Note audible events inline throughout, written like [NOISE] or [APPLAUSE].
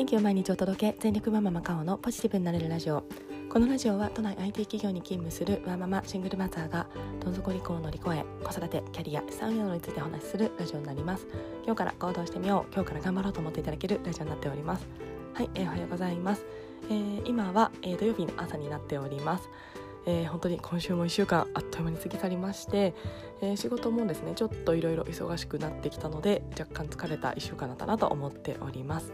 元気を毎日お届け全力マママカオのポジティブになれるラジオ。このラジオは都内 IT 企業に勤務するワーママシングルマザーがどん底離婚を乗り越え子育てキャリア資産運用についてお話しするラジオになります。今日から行動してみよう今日から頑張ろうと思っていただけるラジオになっております。はい、えー、おはようございます、えー、今は、えー、土曜日の朝になっております。えー、本当に今週も1週間あっという間に過ぎ去りまして、えー、仕事もですねちょっといろいろ忙しくなってきたので若干疲れた1週間だったなと思っております。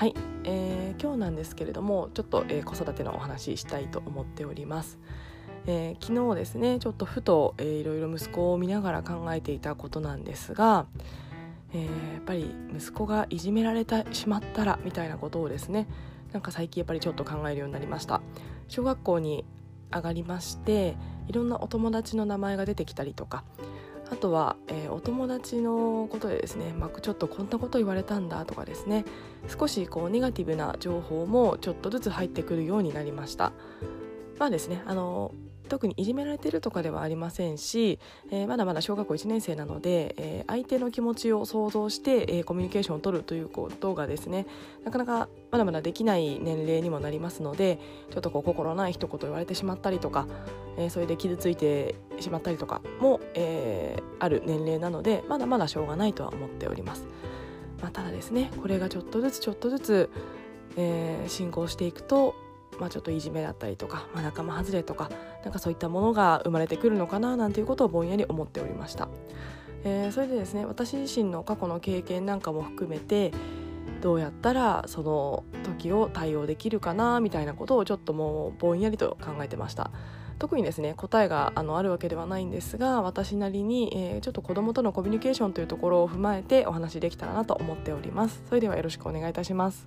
はい、えー、今日なんですけれどもちょっと、えー、子育てのお話ししたいと思っております、えー、昨日ですねちょっとふと、えー、いろいろ息子を見ながら考えていたことなんですが、えー、やっぱり息子がいじめられてしまったらみたいなことをですねなんか最近やっぱりちょっと考えるようになりました。小学校に上がりましていろんなお友達の名前が出てきたりとかあとは、えー、お友達のことでですね、まあ、ちょっとこんなこと言われたんだとかですね少しこうネガティブな情報もちょっとずつ入ってくるようになりました。まあですねあの特にいじめられてるとかではありませんし、えー、まだまだ小学校1年生なので、えー、相手の気持ちを想像して、えー、コミュニケーションを取るということがですねなかなかまだまだできない年齢にもなりますのでちょっとこう心ない一言言われてしまったりとか、えー、それで傷ついてしまったりとかも、えー、ある年齢なのでまだまだしょうがないとは思っております。まあ、ただですねこれがちょっとずつちょっとずつ、えー、進行していくとまあ、ちょっといじめだったりとか、まあ、仲間外れとかなんかそういったものが生まれてくるのかななんていうことをぼんやり思っておりました、えー、それでですね私自身の過去の経験なんかも含めてどうやったらその時を対応できるかなみたいなことをちょっともうぼんやりと考えてました。特にですね答えがあのあるわけではないんですが私なりに、えー、ちょっと子どもとのコミュニケーションというところを踏まえてお話できたらなと思っております。それではよろしくお願いいたします。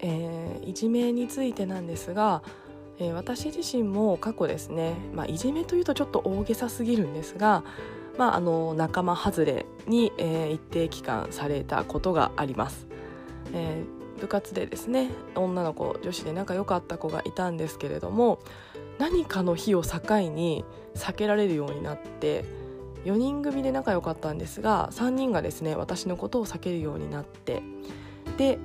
えー、いじめについてなんですが、えー、私自身も過去ですね、まあ、いじめというとちょっと大げさすぎるんですが、まあ、あの仲間外れに、えー、一定期間されたことがあります。えー、部活でですね女の子女子で仲良かった子がいたんですけれども何かの日を境に避けられるようになって4人組で仲良かったんですが3人がですね私のことを避けるようになってで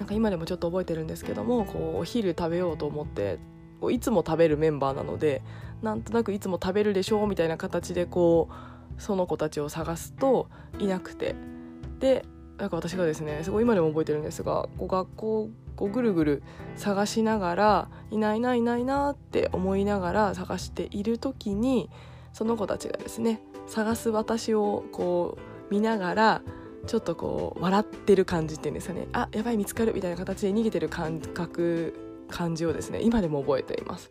なんか今でもちょっと覚えてるんですけどもこうお昼食べようと思ってこういつも食べるメンバーなのでなんとなくいつも食べるでしょうみたいな形でこうその子たちを探すといなくて。でなんか私がですねすごい今でも覚えてるんですがこう学校こうぐるぐる探しながらいないないないなって思いながら探している時にその子たちがですね探す私をこう見ながらちょっとこう笑ってる感じっていうんですかね。あやばい見つかるみたいな形で逃げてる感覚感じをですね今でも覚えています。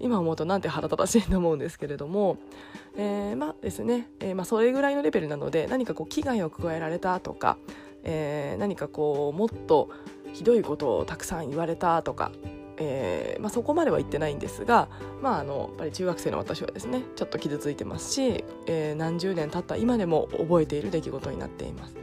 今思うとなんて腹立たしいと思うんですけれども、えー、まあですね、えー、まあ、それぐらいのレベルなので何かこう危害を加えられたとか、えー、何かこうもっとひどいことをたくさん言われたとかえーまあ、そこまでは言ってないんですが、まあ、あのやっぱり中学生の私はですねちょっと傷ついてますし、えー、何十年経った今でも覚えている出来事になっています。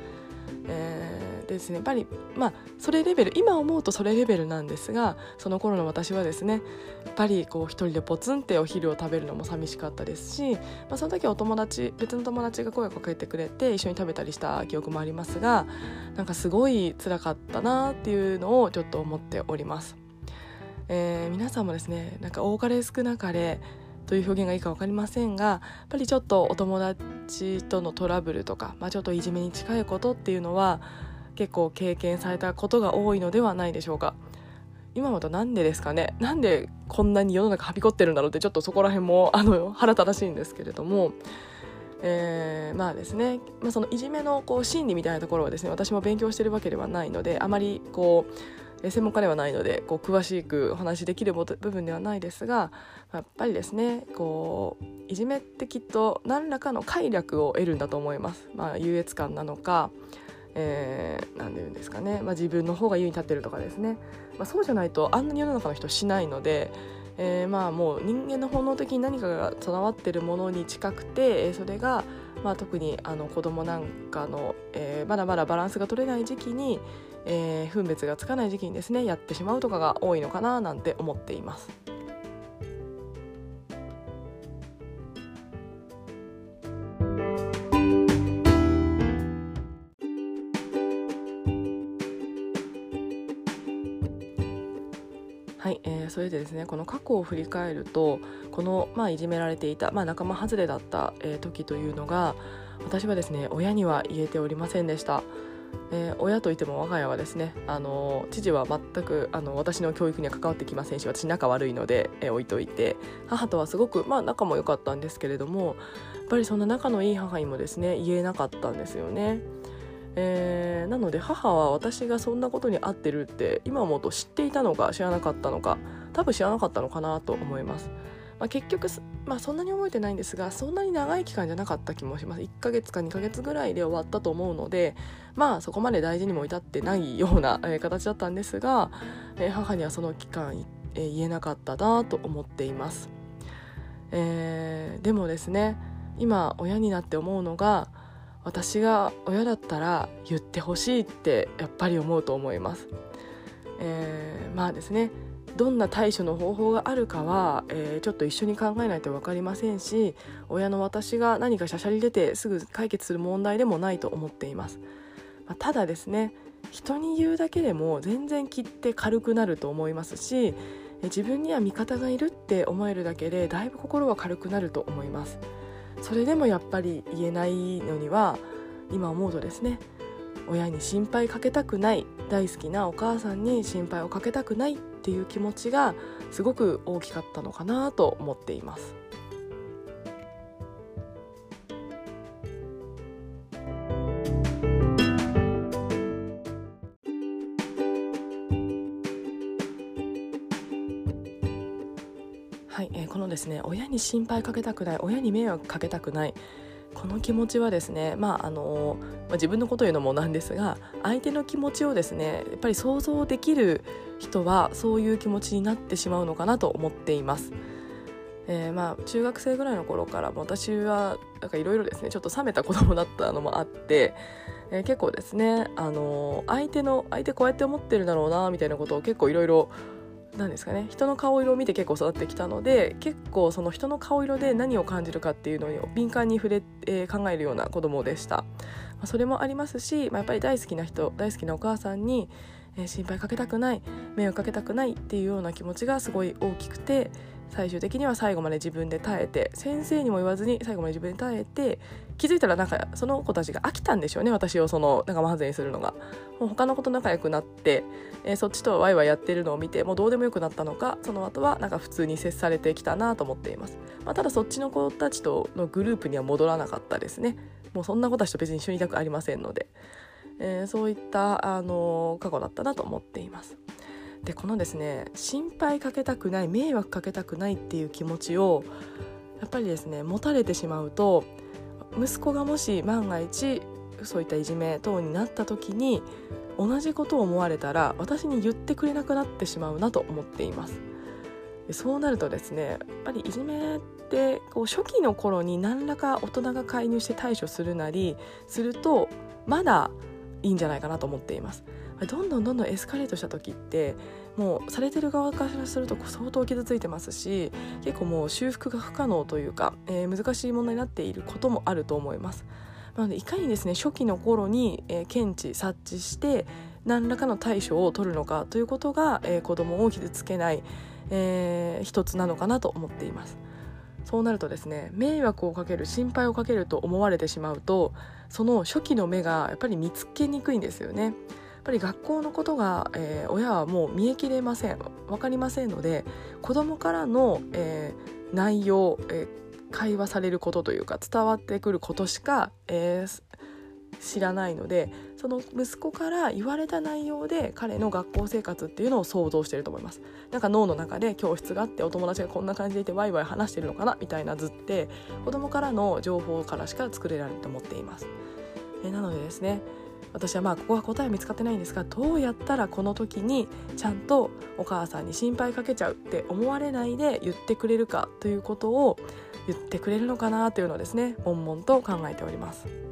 えー、ですねやっぱりまあそれレベル今思うとそれレベルなんですがその頃の私はですねやっぱりこう一人でポツンってお昼を食べるのも寂しかったですし、まあ、その時はお友達別の友達が声をかけてくれて一緒に食べたりした記憶もありますがなんかすごい辛かったなっていうのをちょっと思っております。えー、皆さんもですねなんか多かれ少なかれという表現がいいか分かりませんがやっぱりちょっとお友達とのトラブルとか、まあ、ちょっといじめに近いことっていうのは結構経験されたことが多いのではないでしょうか。今またなんでですかね。なんでこんなに世の中はびこってるんだろうってちょっとそこら辺もあの腹立たしいんですけれども。えー、まあですね、まあ、そのいじめのこう心理みたいなところはですね私も勉強してるわけではないのであまりこう専門家ではないのでこう詳しくお話しできる部分ではないですがやっぱりですねこういじめってきっと何らかの快楽を得るんだと思います。まあ、優越感なのかえー、て言うんですかね、まあ、自分の方が優位に立ってるとかですね、まあ、そうじゃないとあんなに世の中の人しないので、えー、まあもう人間の本能的に何かが備わってるものに近くてそれがまあ、特にあの子供なんかの、えー、まだまだバランスが取れない時期に、えー、分別がつかない時期にですねやってしまうとかが多いのかななんて思っています。はい、えー、それでですねこの過去を振り返るとこの、まあ、いじめられていた、まあ、仲間外れだった、えー、時というのが私はですね親には言えておりませんでした。えー、親といっても我が家はですねあの父は全くあの私の教育には関わってきませんし私仲悪いので、えー、置いといて母とはすごく、まあ、仲も良かったんですけれどもやっぱりそんな仲のいい母にもですね言えなかったんですよね。えー、なので母は私がそんなことに合ってるって今思うと知っていたのか知らなかったのか多分知らなかったのかなと思います。まあ、結局、まあ、そんなに覚えてないんですがそんなに長い期間じゃなかった気もします。1ヶ月か2ヶ月ぐらいで終わったと思うのでまあそこまで大事にも至ってないような、えー、形だったんですが、えー、母にはその期間、えー、言えなかったなと思っています、えー、でもですね今親になって思うのが私が親だったら言ってほしいってやっぱり思うと思います、えー、まあですねどんな対処の方法があるかは、えー、ちょっと一緒に考えないと分かりませんし親の私が何かしゃしゃり出てすぐ解決する問題でもないと思っています、まあ、ただですね人に言うだけでも全然切って軽くなると思いますし自分には味方がいるって思えるだけでだいぶ心は軽くなると思います。それでもやっぱり言えないのには今思うとですね親に心配かけたくない大好きなお母さんに心配をかけたくないっっていう気持ちがすごく大きかったのかなと思っています。はい、えー、このですね親に心配かけたくない親に迷惑かけたくないこの気持ちはですね、まああのまあ、自分のこと言うのもなんですが相手の気持ちをですねやっぱり想像できる人はそういう気持ちになってしまうのかなと思っています。えー、まあ中学生ぐらいの頃から私はなんかいろいろですねちょっと冷めた子供だったのもあって、えー、結構ですね、あの相手の相手こうやって思ってるだろうなみたいなことを結構いろいろなんですかね。人の顔色を見て結構育ってきたので結構その人の顔色で何を感じるかっていうのを敏感に触れ、えー、考えるような子供でした、まあ、それもありますし、まあ、やっぱり大好きな人大好きなお母さんに、えー、心配かけたくない迷惑かけたくないっていうような気持ちがすごい大きくて最終的には最後まで自分で耐えて先生にも言わずに最後まで自分で耐えて気づいたらなんかその子たちが飽きたんでしょうね私をその仲間外れにするのが。もう他の子と仲良くなって、えー、そっちとワイワイやってるのを見てもうどうでもよくなったのかその後はなんか普通に接されてきたなと思っています、まあ、ただそっちの子たちとのグループには戻らなかったですね。もうそんな子たちと別に一緒にいたくありませんので、えー、そういったあの過去だったなと思っています。でこのですね心配かけたくない迷惑かけたくないっていう気持ちをやっぱりですね持たれてしまうと息子がもし万が一そういったいじめ等になった時に同じことを思われたら私に言ってくれなくなってしまうなと思っています。そうなるとですねやっぱりいじめってこう初期の頃に何らか大人が介入して対処するなりするとまだいいんじゃないかなと思っています。どんどんどんどんエスカレートした時ってもうされてる側からすると相当傷ついてますし結構もう修復が不可能というか、えー、難しい問題になっていることもあると思います。なのでいかにですね初期の頃に、えー、検知察知して何らかの対処を取るのかということが、えー、子どもを傷つけない、えー、一つなのかなと思っています。そうなるとですね迷惑をかける心配をかけると思われてしまうとその初期の目がやっぱり見つけにくいんですよね。ぱり学校のことが、えー、親はもう見えきれません。分かりませんので子どもからの、えー、内容、えー、会話されることというか伝わってくることしか、えー、知らないのでその息子から言われた内容で彼の学校生活っていうのを想像してると思います。なんか脳の中で教室があってお友達がこんな感じでいてワイワイ話してるのかな？みたいな図って子供からの情報からしか作れられると思っています。えなのでですね私はまあここは答え見つかってないんですがどうやったらこの時にちゃんとお母さんに心配かけちゃうって思われないで言ってくれるかということを言ってくれるのかなというのをですね悶々と考えております。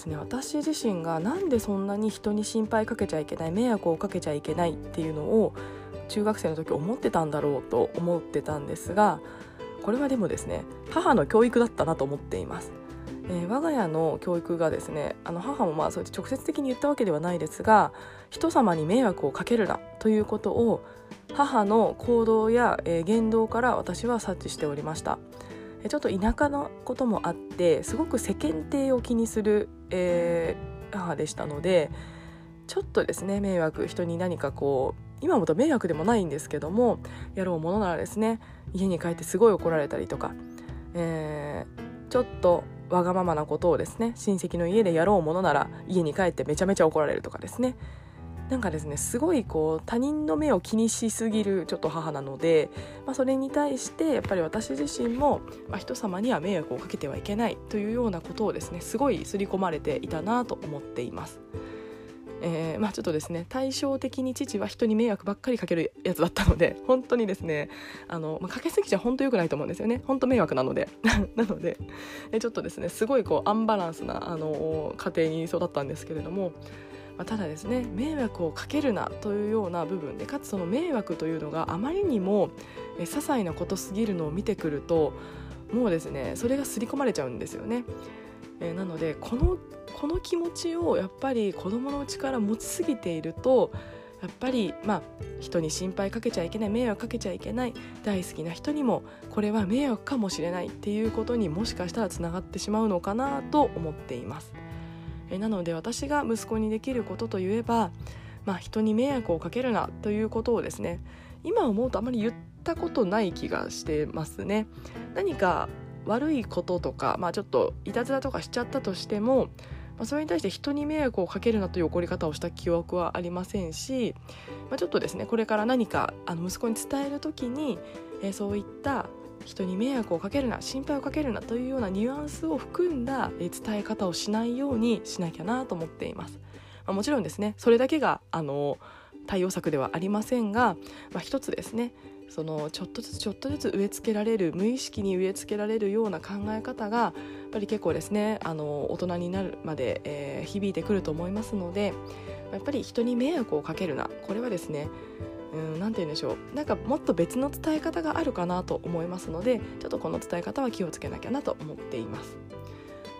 ですね私自身がなんでそんなに人に心配かけちゃいけない迷惑をかけちゃいけないっていうのを中学生の時思ってたんだろうと思ってたんですがこれはでもですね母の教育だったなと思っています。えー、我が家の教育がですねあの母もまあそうやって直接的に言ったわけではないですが人様に迷惑をかけるなということを母の行動や、言動から私は察知しておりました。ちょっと田舎のこともあってすごく世間体を気にする、えー、母でしたのでちょっとですね迷惑人に何かこう今もと迷惑でもないんですけどもやろうものならですね家に帰ってすごい怒られたりとか、えー、ちょっとわがままなことをですね親戚の家でやろうものなら家に帰ってめちゃめちゃ怒られるとかですね。なんかですねすごいこう他人の目を気にしすぎるちょっと母なので、まあ、それに対してやっぱり私自身も、まあ、人様には迷惑をかけてはいけないというようなことをですねすごい刷り込まれていたなと思っています。えー、まあちょっとですね対照的に父は人に迷惑ばっかりかけるやつだったので本当にですねあの、まあ、かけすぎちゃ本当良くないと思うんですよね本当迷惑なので [LAUGHS] なのでちょっとですねすごいこうアンバランスなあの家庭に育ったんですけれどもまあ、ただですね迷惑をかけるなというような部分でかつその迷惑というのがあまりにも些細なことすぎるのを見てくるともうですねそれが刷り込まれちゃうんですよね。えー、なのでこのこの気持ちをやっぱり子どものうちから持ちすぎているとやっぱりまあ人に心配かけちゃいけない迷惑かけちゃいけない大好きな人にもこれは迷惑かもしれないっていうことにもしかしたらつながってしまうのかなと思っています。えなので私が息子にできることといえば、まあ、人に迷惑をかけるなということをですね今思うとあまり言ったことない気がしてますね。何か悪いこととか、まあ、ちょっといたずらとかしちゃったとしても、まあ、それに対して人に迷惑をかけるなという怒り方をした記憶はありませんし、まあ、ちょっとですねこれから何かあの息子に伝える時に、えー、そういった人に迷惑をかけるな心配をかけるなというようなニュアンスを含んだ伝え方をしないようにしなきゃなと思っています。まあ、もちろんですねそれだけがあの対応策ではありませんが、まあ、一つですねそのちょっとずつちょっとずつ植え付けられる無意識に植え付けられるような考え方がやっぱり結構ですねあの大人になるまで、えー、響いてくると思いますのでやっぱり人に迷惑をかけるなこれはですね何て言うんでしょうなんかもっと別の伝え方があるかなと思いますのでちょっとこの伝え方は気をつけなきゃなと思っています。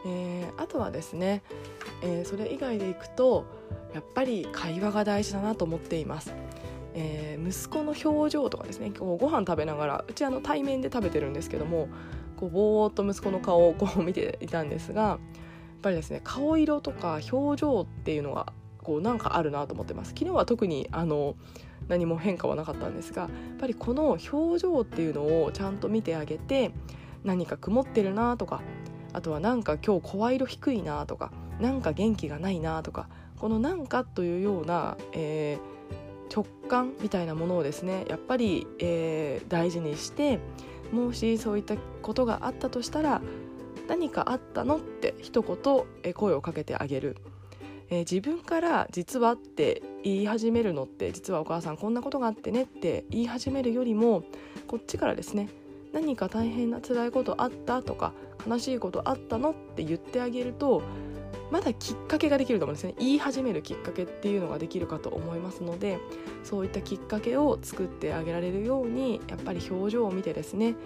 えー、あとはですね、えー、それ以外でいくとやっぱり会話が大事だなと思っています。えー、息子の表情とかですねこうご飯食べながらうちあの対面で食べてるんですけどもこうぼーっと息子の顔をこう見ていたんですがやっぱりですね顔色とか表情っていうのがこうなんかあるなと思ってます昨日は特にあの何も変化はなかったんですがやっぱりこの表情っていうのをちゃんと見てあげて何か曇ってるなとかあとはなんか今日声色低いなとかなんか元気がないなとかこの「なんか」というような、えー、直感みたいなものをですねやっぱり、えー、大事にしてもしそういったことがあったとしたら「何かあったの?」って一言声をかけてあげる。えー、自分から「実は」って言い始めるのって実はお母さんこんなことがあってねって言い始めるよりもこっちからですね何か大変な辛いことあった？とか悲しいことあったの？って言ってあげるとまだきっかけができると思うんですね。言い始めるきっかけっていうのができるかと思いますのでそういったきっかけを作ってあげられるようにやっぱり表情を見てですね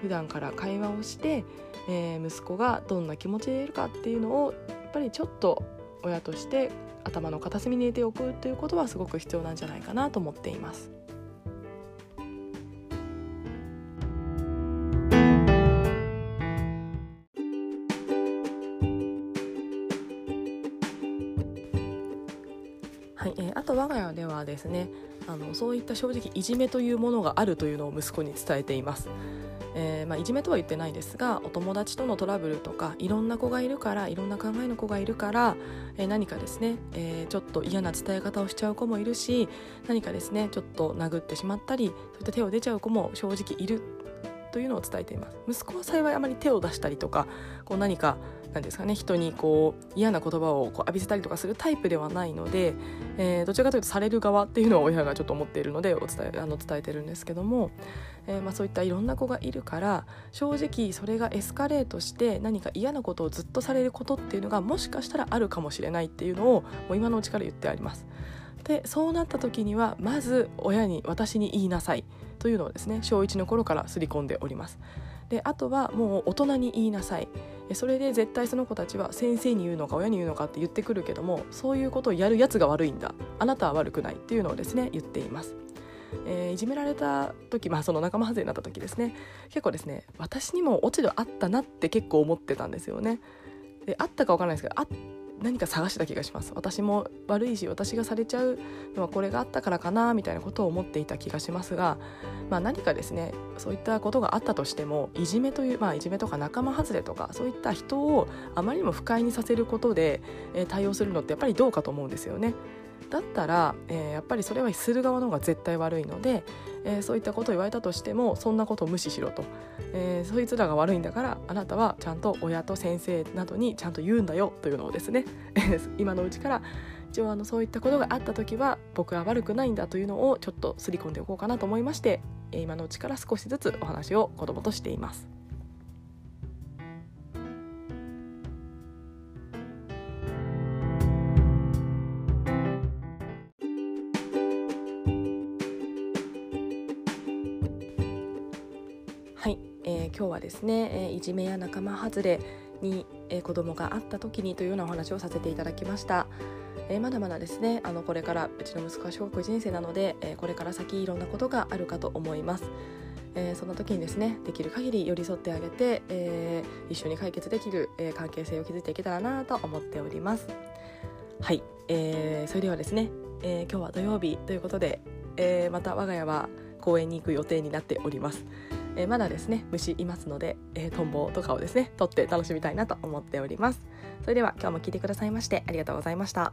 普段から会話をして、えー、息子がどんな気持ちでいるかっていうのをやっぱりちょっと親として頭の片隅に入れておくということはすごく必要なんじゃないかなと思っています。はいえー、あと我が家ではですねあのそういった正直いじめというものがあるというのを息子に伝えています。えー、まあ、いじめとは言ってないですがお友達とのトラブルとかいろんな子がいるからいろんな考えの子がいるから、えー、何かですね、えー、ちょっと嫌な伝え方をしちゃう子もいるし何かですねちょっと殴ってしまったりそういった手を出ちゃう子も正直いる。というのを伝えています息子は幸いあまり手を出したりとかこう何かなんですかね人にこう嫌な言葉をこう浴びせたりとかするタイプではないので、えー、どちらかというとされる側っていうのを親がちょっと思っているのでお伝えあの伝えてるんですけども、えー、まあ、そういったいろんな子がいるから正直それがエスカレートして何か嫌なことをずっとされることっていうのがもしかしたらあるかもしれないっていうのをもう今のうちから言ってあります。でそうなった時にはまず親に私に言いなさいというのをですね小1の頃から刷り込んでおります。であとはもう大人に言いなさいそれで絶対その子たちは先生に言うのか親に言うのかって言ってくるけどもそういうことをやるやつが悪いんだあなたは悪くないっていうのをですね言っています。えー、いじめられた時、まあ、その仲間外れになった時ですね結構ですね私にも落ち度あったなって結構思ってたんですよね。であったか分からないですけどあ何か探した気がします私も悪いし私がされちゃうのはこれがあったからかなみたいなことを思っていた気がしますが、まあ、何かですねそういったことがあったとしてもいじめという、まあ、いじめとか仲間外れとかそういった人をあまりにも不快にさせることで、えー、対応するのってやっぱりどうかと思うんですよね。だったら、えー、やっぱりそれはする側の方が絶対悪いので、えー、そういったことを言われたとしてもそんなことを無視しろと、えー、そいつらが悪いんだからあなたはちゃんと親と先生などにちゃんと言うんだよというのをですね [LAUGHS] 今のうちから一応あのそういったことがあった時は僕は悪くないんだというのをちょっとすり込んでおこうかなと思いまして今のうちから少しずつお話を子供としています。ですね、えいじめや仲間外れに、え子供があった時にというようなお話をさせていただきました。えー、まだまだですねあのこれからうちの息子は小学校1年生なので、えー、これから先いろんなことがあるかと思います、えー、その時にですねできる限り寄り添ってあげて、え一緒に解決できる、え関係性を築いていけたらなと思っております。はい、えそれではですね、え今日は土曜日ということで、えまた我が家は公園に行く予定になっております。えー、まだですね虫いますので、えー、トンボとかをですね撮って楽しみたいなと思っております。それでは今日も聞いてくださいましてありがとうございました。